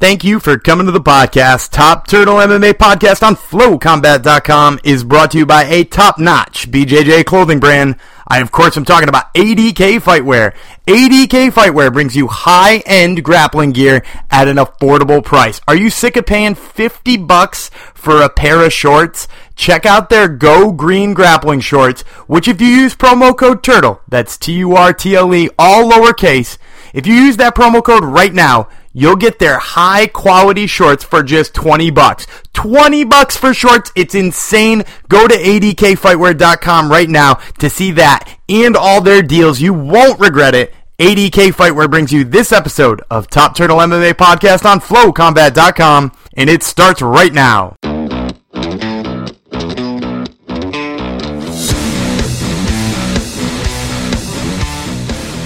Thank you for coming to the podcast. Top Turtle MMA podcast on flowcombat.com is brought to you by a top-notch BJJ clothing brand. I, of course, am talking about ADK Fightwear. ADK Fightwear brings you high-end grappling gear at an affordable price. Are you sick of paying 50 bucks for a pair of shorts? Check out their Go Green grappling shorts, which if you use promo code TURTLE, that's T-U-R-T-L-E, all lowercase, if you use that promo code right now, you'll get their high quality shorts for just 20 bucks. 20 bucks for shorts. It's insane. Go to adkfightwear.com right now to see that and all their deals. You won't regret it. ADK Fightwear brings you this episode of Top Turtle MMA podcast on flowcombat.com and it starts right now.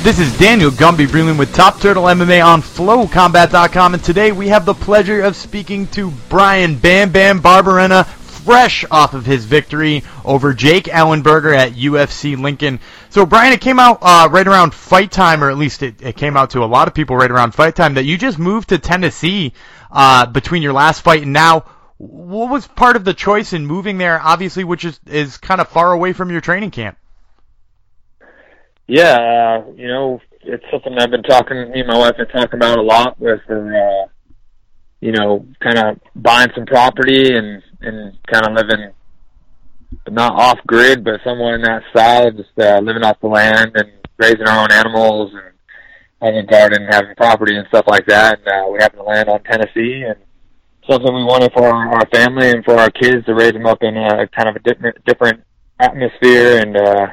This is Daniel Gumby Vreeland with Top Turtle MMA on FlowCombat.com, and today we have the pleasure of speaking to Bryan Bam Bam Barberena, fresh off of his victory over Jake Ellenberger at UFC Lincoln. So, Bryan, it came out uh, right around fight time, or at least it, it, came out to a lot of people right around fight time, that you just moved to Tennessee uh, between your last fight and now. What was part of the choice in moving there, obviously, which is, is kind of far away from your training camp? Yeah, uh, you know, it's something I've been talking, me and my wife have been talking about a lot with, uh, you know, kind of buying some property and, and kind of living not off grid, but somewhere in that style, just, uh, living off the land and raising our own animals and having a garden, having property and stuff like that. And, uh, we happen to land on Tennessee and something we wanted for our, our family and for our kids to raise them up in a kind of a different, different atmosphere and, uh,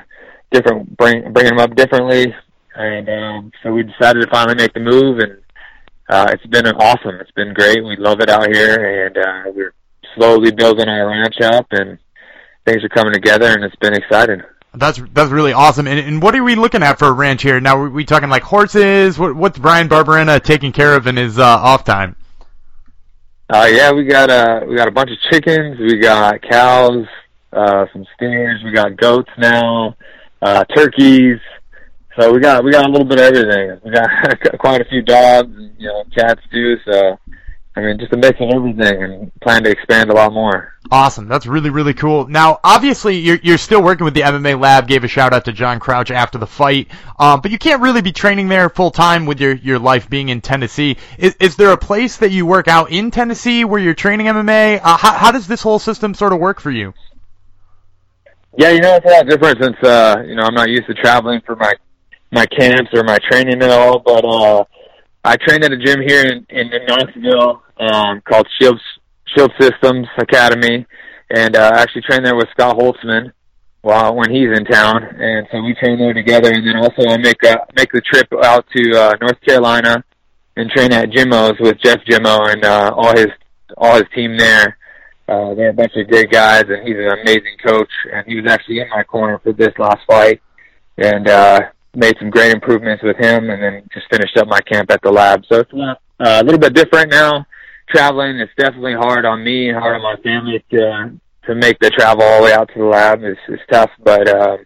different, bring bringing them up differently, and um, so we decided to finally make the move, and uh, it's been awesome. It's been great. We love it out here, and uh, we're slowly building our ranch up, and things are coming together, and it's been exciting. That's that's really awesome. And, and what are we looking at for a ranch here? Now, are we talking like horses? What, what's Bryan Barberena taking care of in his uh, off time? Uh, yeah, we got uh, we got a bunch of chickens. We got cows, uh, some steers. We got goats now uh, turkeys. So we got we got a little bit of everything. We got quite a few dogs, and, you know, cats too. So I mean, just a mix of everything, and plan to expand a lot more. Awesome, that's really really cool. Now, obviously, you're you're still working with the MMA Lab. Gave a shout out to John Crouch after the fight, um, but you can't really be training there full time with your your life being in Tennessee. Is is there a place that you work out in Tennessee where you're training MMA? Uh, how how does this whole system sort of work for you? Yeah, you know, it's a lot different since, uh, you know, I'm not used to traveling for my, my camps or my training at all, but, uh, I trained at a gym here in, in, in Knoxville, um, called Shield, Shield Systems Academy, and, uh, actually trained there with Scott Holtzman while, when he's in town, and so we train there together, and then also I make, a, make the trip out to, uh, North Carolina and train at Jimmo's with Jeff Jimmo and, uh, all his, all his team there uh, they're a bunch of great guys, and he's an amazing coach. And he was actually in my corner for this last fight, and uh, made some great improvements with him, and then just finished up my camp at the lab. So it's uh, a little bit different now. Traveling, it's definitely hard on me and hard on my family to to make the travel all the way out to the lab. It's, it's tough, but uh,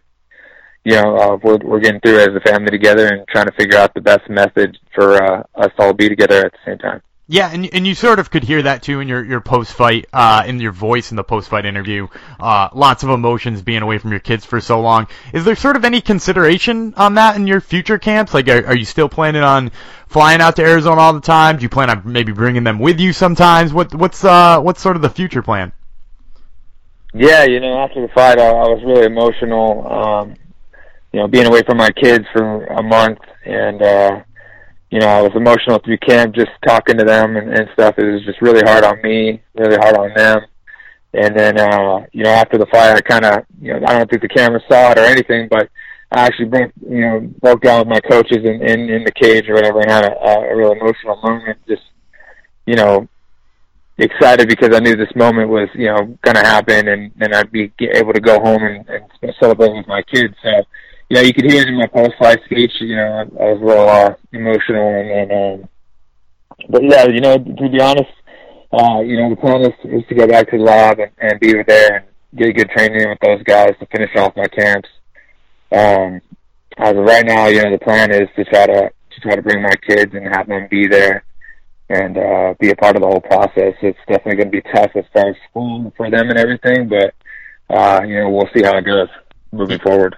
you know uh, we're we're getting through as a family together and trying to figure out the best method for uh, us all be together at the same time. Yeah, and and you sort of could hear that too in your your post fight, uh, in your voice in the post fight interview. Uh, lots of emotions being away from your kids for so long. Is there sort of any consideration on that in your future camps? Like, are, are you still planning on flying out to Arizona all the time? Do you plan on maybe bringing them with you sometimes? What what's uh what's sort of the future plan? Yeah, you know, after the fight, I, I was really emotional. Um, you know, being away from my kids for a month and. uh you know, I was emotional through camp, just talking to them and, and stuff. It was just really hard on me, really hard on them. And then, uh, you know, after the fight, I kind of, you know, I don't think the camera saw it or anything, but I actually broke, you know, broke down with my coaches in, in, in the cage or whatever and had a, a real emotional moment. Just, you know, excited because I knew this moment was, you know, going to happen and, and I'd be able to go home and, and celebrate with my kids. So, you know, you could hear it in my post-fight speech. You know, I, was a little uh, emotional, and, and um, but yeah, you know, to be honest, uh, you know, the plan is, is to go back to the lab and, and be there and get good training with those guys to finish off my camps. Um, as of right now, you know, the plan is to try to to try to bring my kids and have them be there and uh, be a part of the whole process. It's definitely going to be tough as far as school for them and everything, but uh, you know we'll see how it goes moving forward.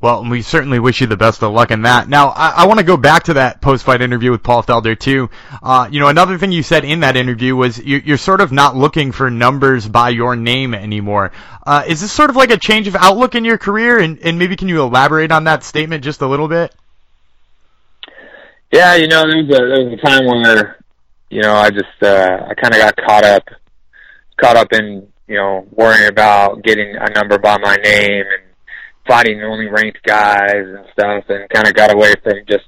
Well, we certainly wish you the best of luck in that. Now, I, I want to go back to that post-fight interview with Paul Felder too. Uh, you know, another thing you said in that interview was you, you're sort of not looking for numbers by your name anymore. Uh, is this sort of like a change of outlook in your career? And, and maybe can you elaborate on that statement just a little bit? Yeah, you know, there was a there was a time where, you know, I just uh, I kind of got caught up, caught up in you know worrying about getting a number by my name and fighting only ranked guys and stuff, and kind of got away from just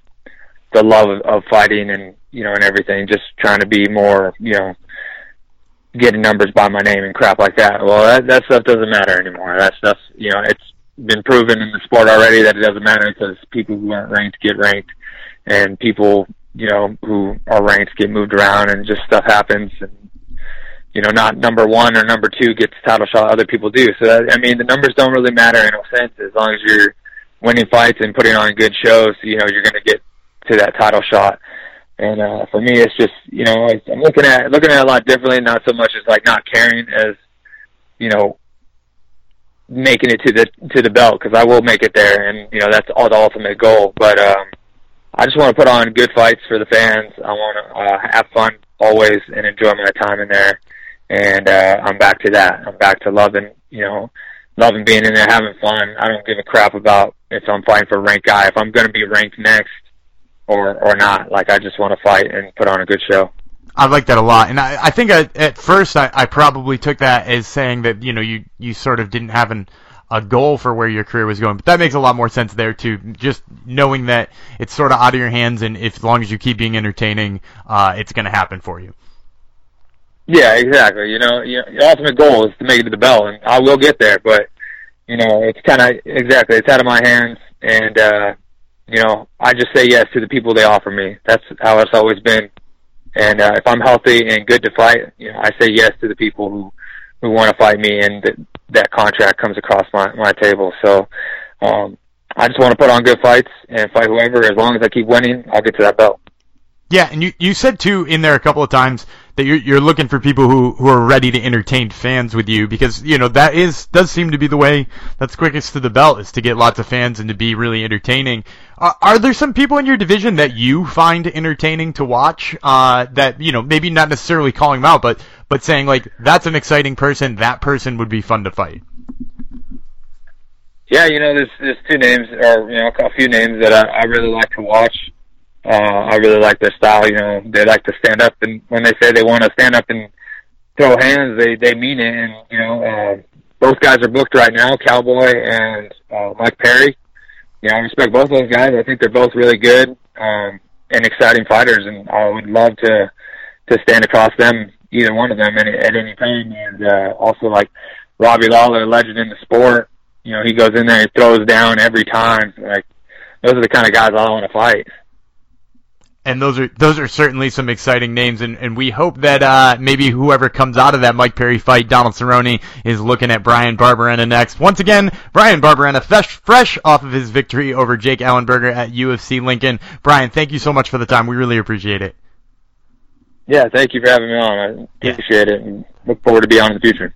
the love of, of fighting and you know and everything. Just trying to be more, you know, getting numbers by my name and crap like that. Well, that that stuff doesn't matter anymore. That stuff, you know, it's been proven in the sport already that it doesn't matter because people who aren't ranked get ranked, and people you know who are ranked get moved around, and just stuff happens and you know, not number one or number two gets title shot. Other people do. So that, I mean, the numbers don't really matter in a sense as long as you're winning fights and putting on good shows. You know, you're going to get to that title shot. And uh, for me, it's just you know, I'm looking at looking at it a lot differently. Not so much as like not caring as you know making it to the to the belt because I will make it there, and you know that's all the ultimate goal. But um, I just want to put on good fights for the fans. I want to uh, have fun always and enjoy my time in there and uh, I'm back to that. I'm back to loving, you know, loving being in there, having fun. I don't give a crap about if I'm fighting for a ranked guy. If I'm going to be ranked next or or not, like I just want to fight and put on a good show. I like that a lot, and I, I think I, at first I, I probably took that as saying that you know you you sort of didn't have an a goal for where your career was going. But that makes a lot more sense there too. Just knowing that it's sort of out of your hands, and if as long as you keep being entertaining, uh, it's going to happen for you. Yeah, exactly. You know, you know, your ultimate goal is to make it to the bell, and I will get there. But you know, it's kind of exactly it's out of my hands, and uh, you know, I just say yes to the people they offer me. That's how it's always been. And uh, if I'm healthy and good to fight, you know, I say yes to the people who who want to fight me, and th- that contract comes across my my table. So. um I just want to put on good fights and fight whoever. As long as I keep winning, I'll get to that belt. Yeah, and you, you said too in there a couple of times that you're you're looking for people who, who are ready to entertain fans with you because you know that is does seem to be the way that's quickest to the belt is to get lots of fans and to be really entertaining. Uh, are there some people in your division that you find entertaining to watch? Uh, that you know maybe not necessarily calling them out, but but saying like that's an exciting person, that person would be fun to fight. Yeah, you know, there's there's two names or you know a few names that I, I really like to watch. Uh, I really like their style. You know, they like to stand up, and when they say they want to stand up and throw hands, they they mean it. And you know, uh, both guys are booked right now, Cowboy and uh, Mike Perry. Yeah, I respect both those guys. I think they're both really good um, and exciting fighters, and I would love to to stand across them, either one of them, at, at any time. And uh, also like Robbie Lawler, legend in the sport. You know, he goes in there and throws down every time. Like those are the kind of guys I want to fight and those are those are certainly some exciting names, and, and we hope that uh, maybe whoever comes out of that Mike Perry fight, Donald Cerrone, is looking at Bryan Barberena next. Once again, Bryan Barberena fresh, fresh off of his victory over Jake Ellenberger at UFC Lincoln. Bryan, thank you so much for the time. We really appreciate it. Yeah, thank you for having me on. I appreciate yeah. it, and look forward to being on in the future.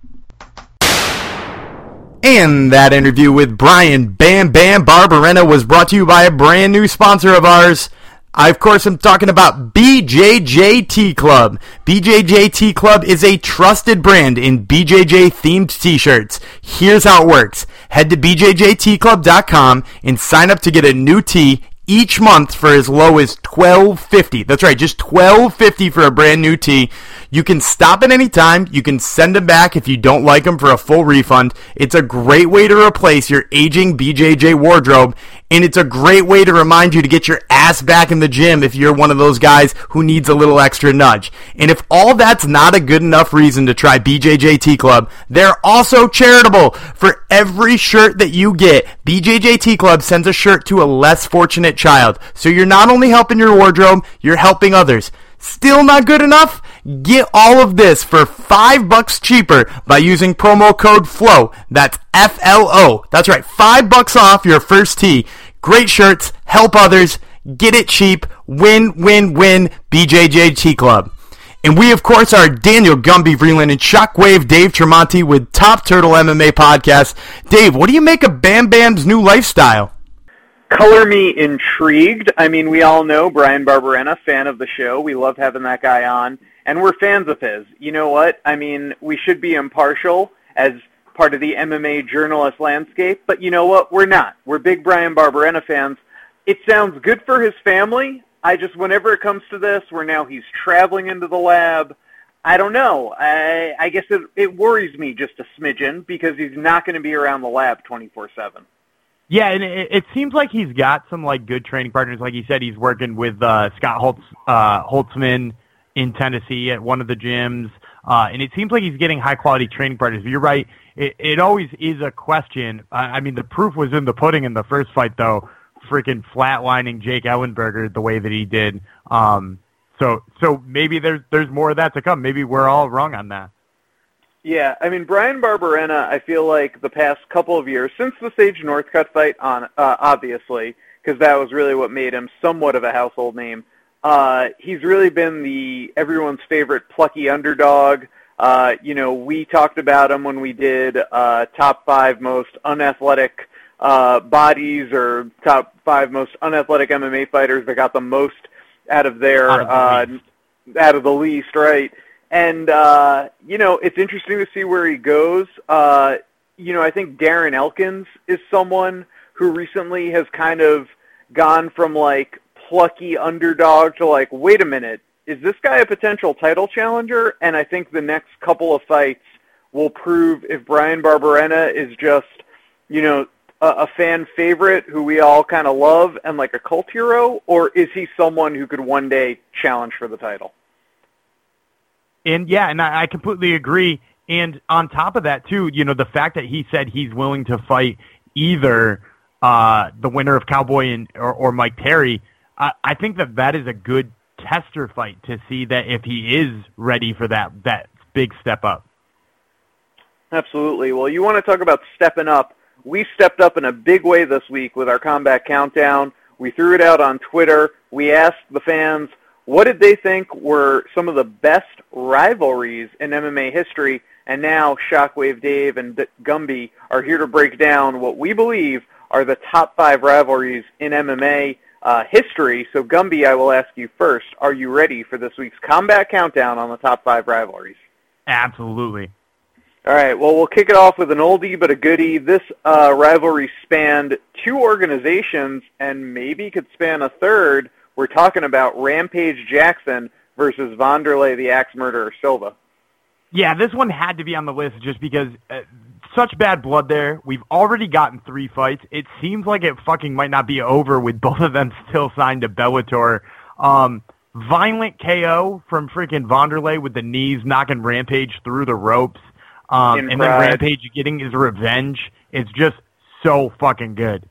And that interview with Bryan Bam Bam Barberena was brought to you by a brand new sponsor of ours. I, of course, am talking about BJJT Club. BJJT Club is a trusted brand in BJJ themed t-shirts. Here's how it works. Head to BJJTclub.com and sign up to get a new tee each month for as low as twelve fifty. That's right, just twelve fifty for a brand new tee. You can stop at any time. You can send them back if you don't like them for a full refund. It's a great way to replace your aging BJJ wardrobe, and it's a great way to remind you to get your ass back in the gym if you're one of those guys who needs a little extra nudge. And if all that's not a good enough reason to try BJJT Club, they're also charitable. For every shirt that you get, BJJT Club sends a shirt to a less fortunate child. So you're not only helping your wardrobe, you're helping others. Still not good enough? Get all of this for five bucks cheaper by using promo code FLOW. That's F-L-O. That's right. Five bucks off your first tee. Great shirts. Help others. Get it cheap. Win, win, win. BJJT Club. And we, of course, are Daniel Gumby Vreeland and Shockwave Dave Tremonti with Top Turtle MMA Podcast. Dave, what do you make of Bam Bam's new lifestyle? Color me intrigued. I mean, we all know Bryan Barberena, fan of the show. We love having that guy on, and we're fans of his. You know what? I mean, we should be impartial as part of the MMA journalist landscape, but you know what? We're not. We're big Bryan Barberena fans. It sounds good for his family. I just, whenever it comes to this, where now he's traveling into the lab, I don't know. I, I guess it, it worries me just a smidgen because he's not going to be around the lab 24-7. Yeah, and it, it seems like he's got some like good training partners. Like he said, he's working with uh, Scott Holtz, uh, Holtzman in Tennessee at one of the gyms, uh, and it seems like he's getting high quality training partners. You're right; it, it always is a question. I, I mean, the proof was in the pudding in the first fight, though. Freaking flatlining Jake Ellenberger the way that he did. Um, so, so maybe there's there's more of that to come. Maybe we're all wrong on that. Yeah, I mean Bryan Barberena. I feel like the past couple of years, since the Sage Northcutt fight, on uh, obviously, because that was really what made him somewhat of a household name. Uh, he's really been the everyone's favorite plucky underdog. Uh, you know, we talked about him when we did uh, top five most unathletic uh, bodies or top five most unathletic MMA fighters that got the most out of their Out of the uh, least. out of the least, right? And uh, you know, it's interesting to see where he goes. Uh, you know, I think Darren Elkins is someone who recently has kind of gone from like plucky underdog to like, wait a minute, is this guy a potential title challenger? And I think the next couple of fights will prove if Bryan Barberena is just, you know, a, a fan favorite who we all kind of love and like a cult hero, or is he someone who could one day challenge for the title? And yeah, and I, I completely agree. And on top of that, too, you know, the fact that he said he's willing to fight either uh, the winner of Cowboy and or, or Mike Perry, I, I think that that is a good tester fight to see that if he is ready for that that big step up. Absolutely. Well, you want to talk about stepping up. We stepped up in a big way this week with our combat countdown. We threw it out on Twitter. We asked the fans what did they think were some of the best rivalries in MMA history, and now Shockwave Dave and D- Gumby are here to break down what we believe are the top five rivalries in MMA uh, history. So, Gumby, I will ask you first, are you ready for this week's combat countdown on the top five rivalries? Absolutely. All right. Well, we'll kick it off with an oldie but a goodie. This uh, rivalry spanned two organizations and maybe could span a third. We're talking about Rampage Jackson versus Wanderlei the Axe Murderer Silva. Yeah, this one had to be on the list just because uh, such bad blood there. We've already gotten three fights. It seems like it fucking might not be over with both of them still signed to Bellator. Um, violent KO from freaking Wanderlei with the knees knocking Rampage through the ropes. Um, and then. Rampage getting his revenge. It's just so fucking good.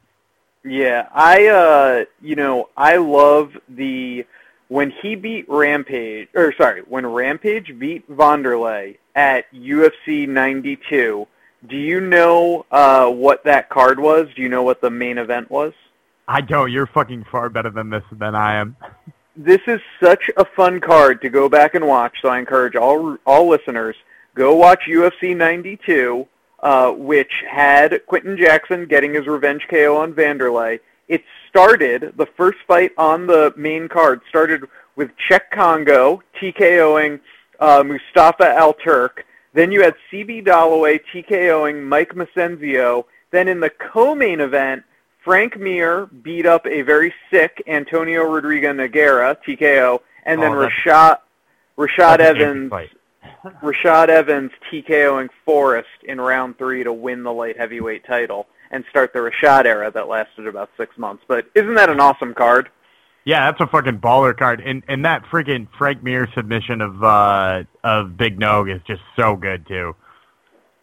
Yeah, I uh you know, I love the when he beat Rampage or sorry, when Rampage beat Wanderlei at UFC 92. Do you know uh what that card was? Do you know what the main event was? I don't. You're fucking far better than this than I am. This is such a fun card to go back and watch, so I encourage all all listeners go watch UFC 92 uh, which had Quinton Jackson getting his revenge KO on Wanderlei. It started, the first fight on the main card started with Cheick Kongo TKOing uh, Mostapha Al-Turk. Then you had CB Dollaway TKOing Mike Massenzio. Then in the co-main event, Frank Mir beat up a very sick Antonio Rodriguez Nogueira TKO, and then Oh, Rashad Rashad That's a epic Evans. Rashad Evans TKOing Forrest in round three to win the light heavyweight title and start the Rashad era that lasted about six months. But isn't that an awesome card? Yeah, that's a fucking baller card, and and that freaking Frank Mir submission of uh of Big Nog is just so good too.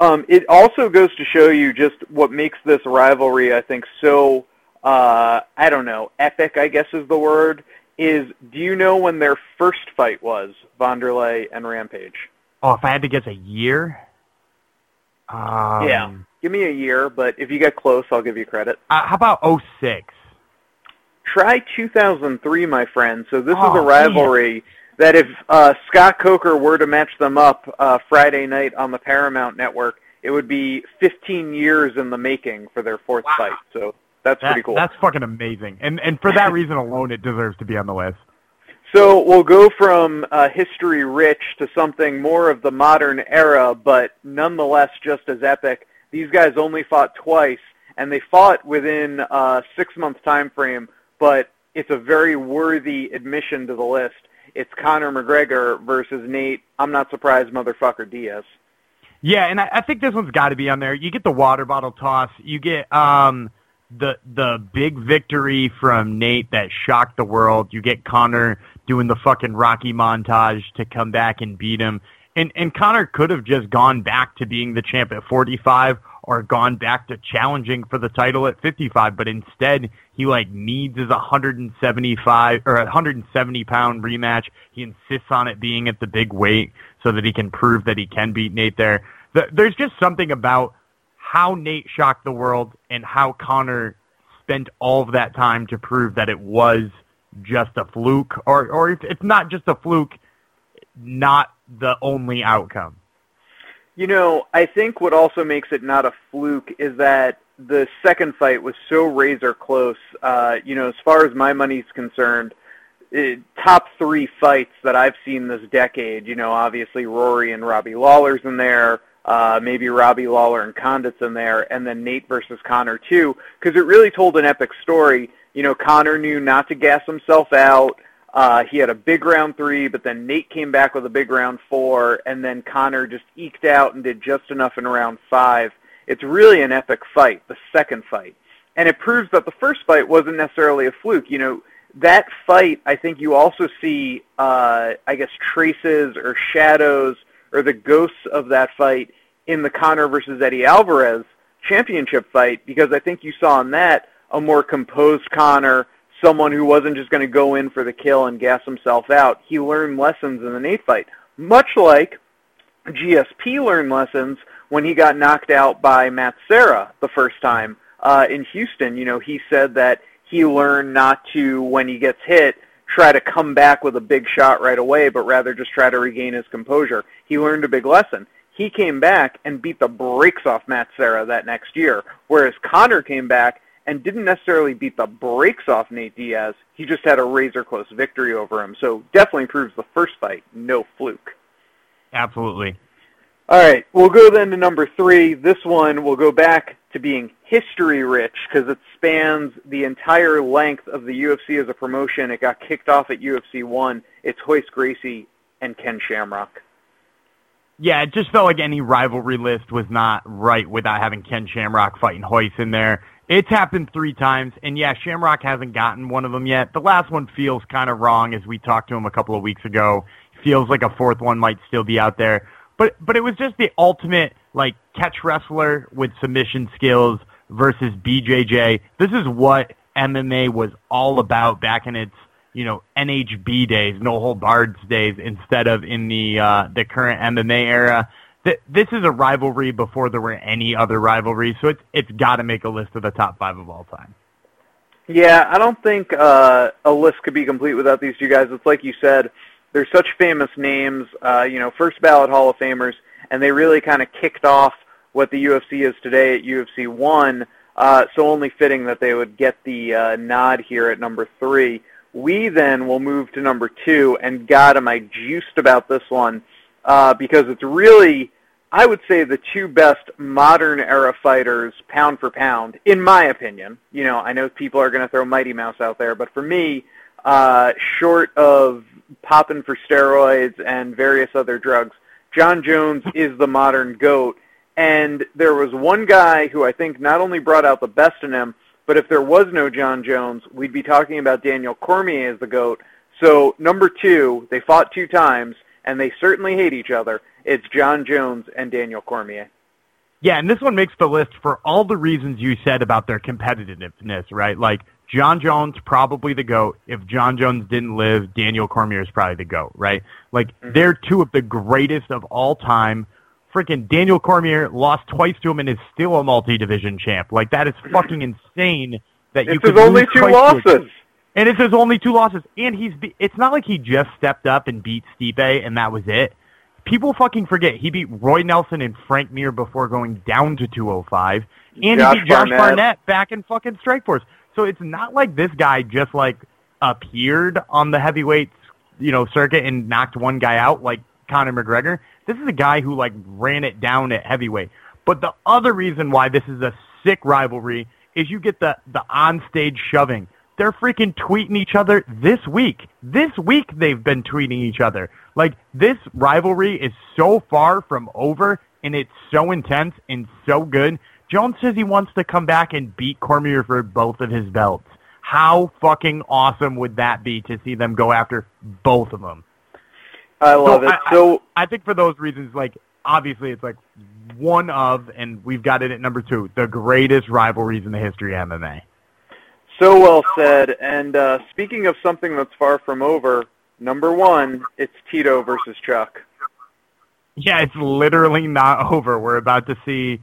Um, it also goes to show you just what makes this rivalry, I think, so uh, I don't know, epic. I guess is the word. Is do you know when their first fight was, Wanderlei and Rampage? Oh, if I had to guess a year, um, yeah, give me a year, but if you get close, I'll give you credit. Uh, how about 06? Try 2003, my friend. So this is Oh, a rivalry that if uh, Scott Coker were to match them up uh, Friday night on the Paramount Network, it would be 15 years in the making for their fourth Wow. fight. So that's That- pretty cool. That's fucking amazing. And and for that reason alone, it deserves to be on the list. So we'll go from uh, history rich to something more of the modern era, but nonetheless just as epic. These guys only fought twice, and they fought within a six-month time frame, but it's a very worthy admission to the list. It's Conor McGregor versus Nate. I'm not surprised, motherfucker Diaz. Yeah, and I, I think this one's got to be on there. You get the water bottle toss. You get um the the big victory from Nate that shocked the world. You get Conor doing the fucking Rocky montage to come back and beat him. And and Conor could have just gone back to being the champ at 45 or gone back to challenging for the title at 55, but instead he like needs his 175 or 170 pound rematch. He insists on it being at the big weight so that he can prove that he can beat Nate there. Th- There's just something about how Nate shocked the world and how Conor spent all of that time to prove that it was just a fluke, or or if it's not just a fluke, not the only outcome. You know, I think what also makes it not a fluke is that the second fight was so razor close. Uh, you know, as far as my money's concerned, it, top three fights that I've seen this decade. You know, obviously Rory and Robbie Lawler's in there. Uh, maybe Robbie Lawler and Condit's in there, and then Nate versus Conor too, because it really told an epic story. You know, Conor knew not to gas himself out. Uh, he had a big round three, but then Nate came back with a big round four, and then Conor just eked out and did just enough in round five. It's really an epic fight, the second fight. And it proves that the first fight wasn't necessarily a fluke. You know, that fight, I think you also see, uh, I guess, traces or shadows or the ghosts of that fight in the Conor versus Eddie Alvarez championship fight, because I think you saw in that a more composed Conor, someone who wasn't just going to go in for the kill and gas himself out. He learned lessons in the Nate fight, much like GSP learned lessons when he got knocked out by Matt Serra the first time uh, in Houston. You know, he said that he learned not to, when he gets hit, try to come back with a big shot right away, but rather just try to regain his composure. He learned a big lesson. He came back and beat the brakes off Matt Serra that next year, whereas Conor came back and didn't necessarily beat the brakes off Nate Diaz. He just had a razor close victory over him. So definitely proves the first fight, no fluke. Absolutely. All right, we'll go then to number three. This one will go back to being history rich because it spans the entire length of the UFC as a promotion. It got kicked off at UFC 1. It's Royce Gracie and Ken Shamrock. Yeah, it just felt like any rivalry list was not right without having Ken Shamrock fighting Royce in there. It's happened three times, and yeah, Shamrock hasn't gotten one of them yet. The last one feels kind of wrong, as we talked to him a couple of weeks ago. Feels like a fourth one might still be out there, but but it was just the ultimate like catch wrestler with submission skills versus BJJ. This is what MMA was all about back in its you know NHB days, no hold barred days, instead of in the uh, the current MMA era. Th- This is a rivalry before there were any other rivalries, so it's it's got to make a list of the top five of all time. Yeah, I don't think uh, a list could be complete without these two guys. It's like you said, they're such famous names, uh, you know, first ballot Hall of Famers, and they really kind of kicked off what the UFC is today at UFC 1, uh, so only fitting that they would get the uh, nod here at number three. We then will move to number two, and God, am I juiced about this one, uh, because it's really, I would say, the two best modern era fighters, pound for pound, in my opinion. You know, I know people are going to throw Mighty Mouse out there, but for me, uh, short of popping for steroids and various other drugs, Jon Jones is the modern GOAT. And there was one guy who I think not only brought out the best in him, but if there was no Jon Jones, we'd be talking about Daniel Cormier as the GOAT. So number two, they fought two times, and they certainly hate each other. It's Jon Jones and Daniel Cormier. Yeah, and this one makes the list for all the reasons you said about their competitiveness, right? Like Jon Jones probably the goat. If Jon Jones didn't live, Daniel Cormier is probably the goat, right? Like mm-hmm. they're two of the greatest of all time. Freaking Daniel Cormier lost twice to him and is still a multi-division champ. Like that is fucking insane that you could his only two twice to a- losses. And it's his only two losses. And he's be- it's not like he just stepped up and beat Stipe and that was it. People fucking forget he beat Roy Nelson and Frank Mir before going down to 205, and Josh he beat Josh Barnett. Barnett back in fucking Strikeforce. So it's not like this guy just like appeared on the heavyweight, you know, circuit and knocked one guy out like Conor McGregor. This is a guy who like ran it down at heavyweight. But the other reason why this is a sick rivalry is you get the the on-stage shoving. They're freaking tweeting each other this week. This week they've been tweeting each other. Like this rivalry is so far from over and it's so intense and so good. Jones says he wants to come back and beat Cormier for both of his belts. How fucking awesome would that be to see them go after both of them? I love it. I- So I think for those reasons, like obviously it's like one of, and we've got it at number two, the greatest rivalries in the history of MMA. So well said. And uh, speaking of something that's far from over, number one, it's Tito versus Chuck. Yeah, it's literally not over. We're about to see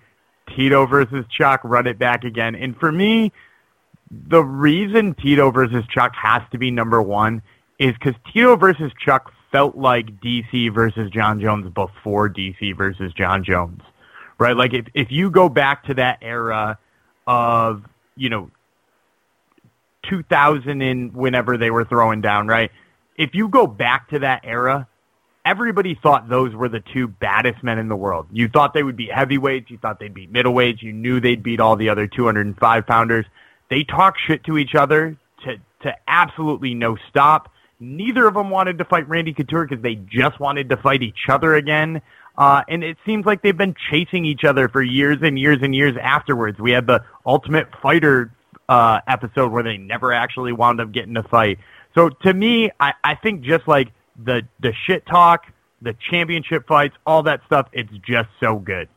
Tito versus Chuck run it back again. And for me, the reason Tito versus Chuck has to be number one is because Tito versus Chuck felt like DC versus Jon Jones before DC versus Jon Jones, right? Like if if you go back to that era of you know 2000 and whenever they were throwing down, right? If you go back to that era, everybody thought those were the two baddest men in the world. You thought they would beat heavyweights. You thought they'd beat middleweights. You knew they'd beat all the other 205 pounders. They talk shit to each other to, to absolutely no stop. Neither of them wanted to fight Randy Couture because they just wanted to fight each other again. Uh, and it seems like they've been chasing each other for years and years and years afterwards. We had the Ultimate Fighter uh, episode where they never actually wound up getting a fight. So to me, I, I think just like the the shit talk, the championship fights, all that stuff, it's just so good.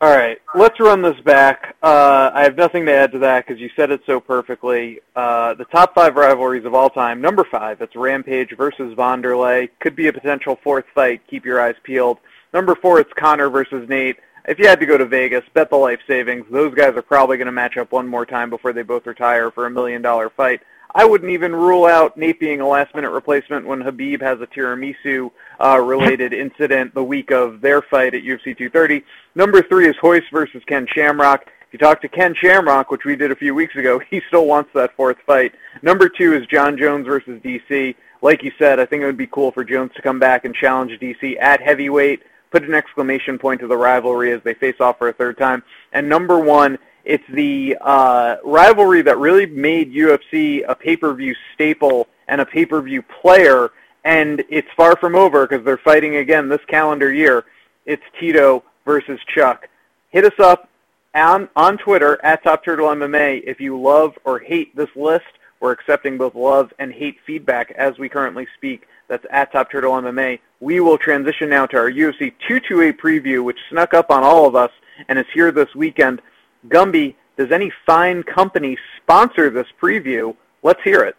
All right, let's run this back. Uh, I have nothing to add to that because you said it so perfectly. Uh, the top five rivalries of all time. Number five, it's Rampage versus Wanderlei. Could be a potential fourth fight. Keep your eyes peeled. Number four, it's Conor versus Nate. If you had to go to Vegas, bet the life savings. Those guys are probably going to match up one more time before they both retire for a million dollar fight. I wouldn't even rule out Nate being a last minute replacement when Khabib has a tiramisu uh, related incident the week of their fight at UFC 230. Number three is Royce versus Ken Shamrock. If you talk to Ken Shamrock, which we did a few weeks ago, he still wants that fourth fight. Number two is Jon Jones versus DC. Like you said, I think it would be cool for Jones to come back and challenge DC at heavyweight, put an exclamation point to the rivalry as they face off for a third time. And number one, it's the uh, rivalry that really made UFC a pay-per-view staple and a pay-per-view player, and it's far from over because they're fighting again this calendar year. It's Tito versus Chuck. Hit us up on, on Twitter at Top Turtle MMA if you love or hate this list. We're accepting both love and hate feedback as we currently speak. That's at Top Turtle MMA. We will transition now to our UFC 228 preview, which snuck up on all of us and is here this weekend. Gumby, does any fine company sponsor this preview? Let's hear it.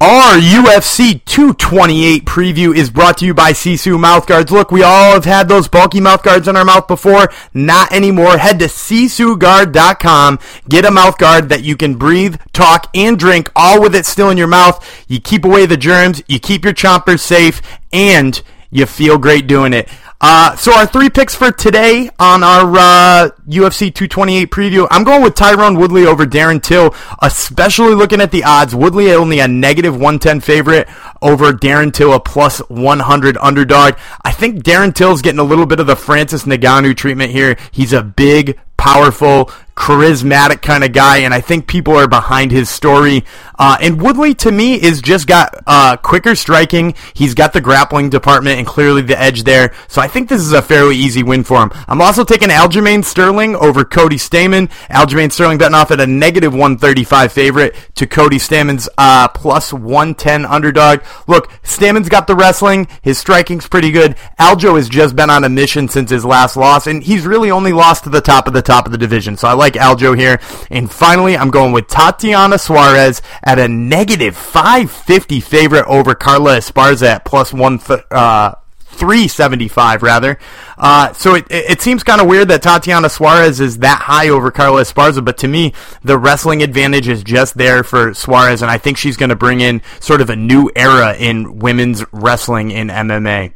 Our UFC 228 preview is brought to you by Sisu Mouthguards. Look, we all have had those bulky mouthguards in our mouth before. Not anymore. Head to SisuGuard.com. Get a mouthguard that you can breathe, talk, and drink all with it still in your mouth. You keep away the germs, you keep your chompers safe, and you feel great doing it. Uh, so our three picks for today on our uh, UFC 228 preview, I'm going with Tyrone Woodley over Darren Till, especially looking at the odds. Woodley only a negative 110 favorite over Darren Till, a plus 100 underdog. I think Darren Till's getting a little bit of the Francis Ngannou treatment here. He's a big, powerful, charismatic kind of guy, and I think people are behind his story. Uh, and Woodley, to me, is just got uh, quicker striking. He's got the grappling department and clearly the edge there. So I think this is a fairly easy win for him. I'm also taking Aljamain Sterling over Cody Stamann. Aljamain Sterling betting off at a negative 135 favorite to Cody Stamann's uh, plus 110 underdog. Look, Stamann's got the wrestling. His striking's pretty good. Aljo has just been on a mission since his last loss, and he's really only lost to the top of the top of the division. So I like Aljo here. And finally, I'm going with Tatiana Suarez at a negative 550 favorite over Carla Esparza at plus one th- uh, 375 rather. Uh, so it, it seems kind of weird that Tatiana Suarez is that high over Carla Esparza, but to me, the wrestling advantage is just there for Suarez, and I think she's going to bring in sort of a new era in women's wrestling in MMA.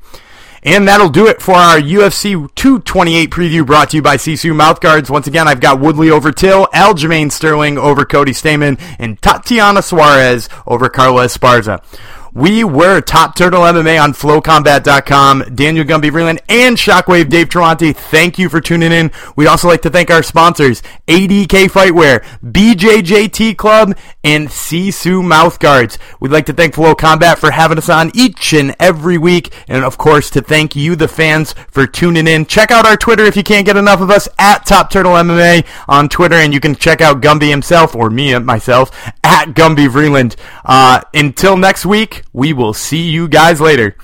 And that'll do it for our UFC 228 preview brought to you by Sisu Mouthguards. Once again, I've got Woodley over Till, Aljamain Sterling over Cody Stamann, and Tatiana Suarez over Carla Esparza. We were Top Turtle MMA on FlowCombat.com. Daniel Gumby Vreeland and Shockwave Dave Trawante, thank you for tuning in. We'd also like to thank our sponsors, ADK Fightwear, BJJT Club, and Sisu Mouthguards. We'd like to thank Flow Combat for having us on each and every week, and of course to thank you, the fans, for tuning in. Check out our Twitter if you can't get enough of us, at Top Turtle MMA on Twitter, and you can check out Gumby himself, or me myself, at Gumby Vreeland. Uh, until next week, we will see you guys later.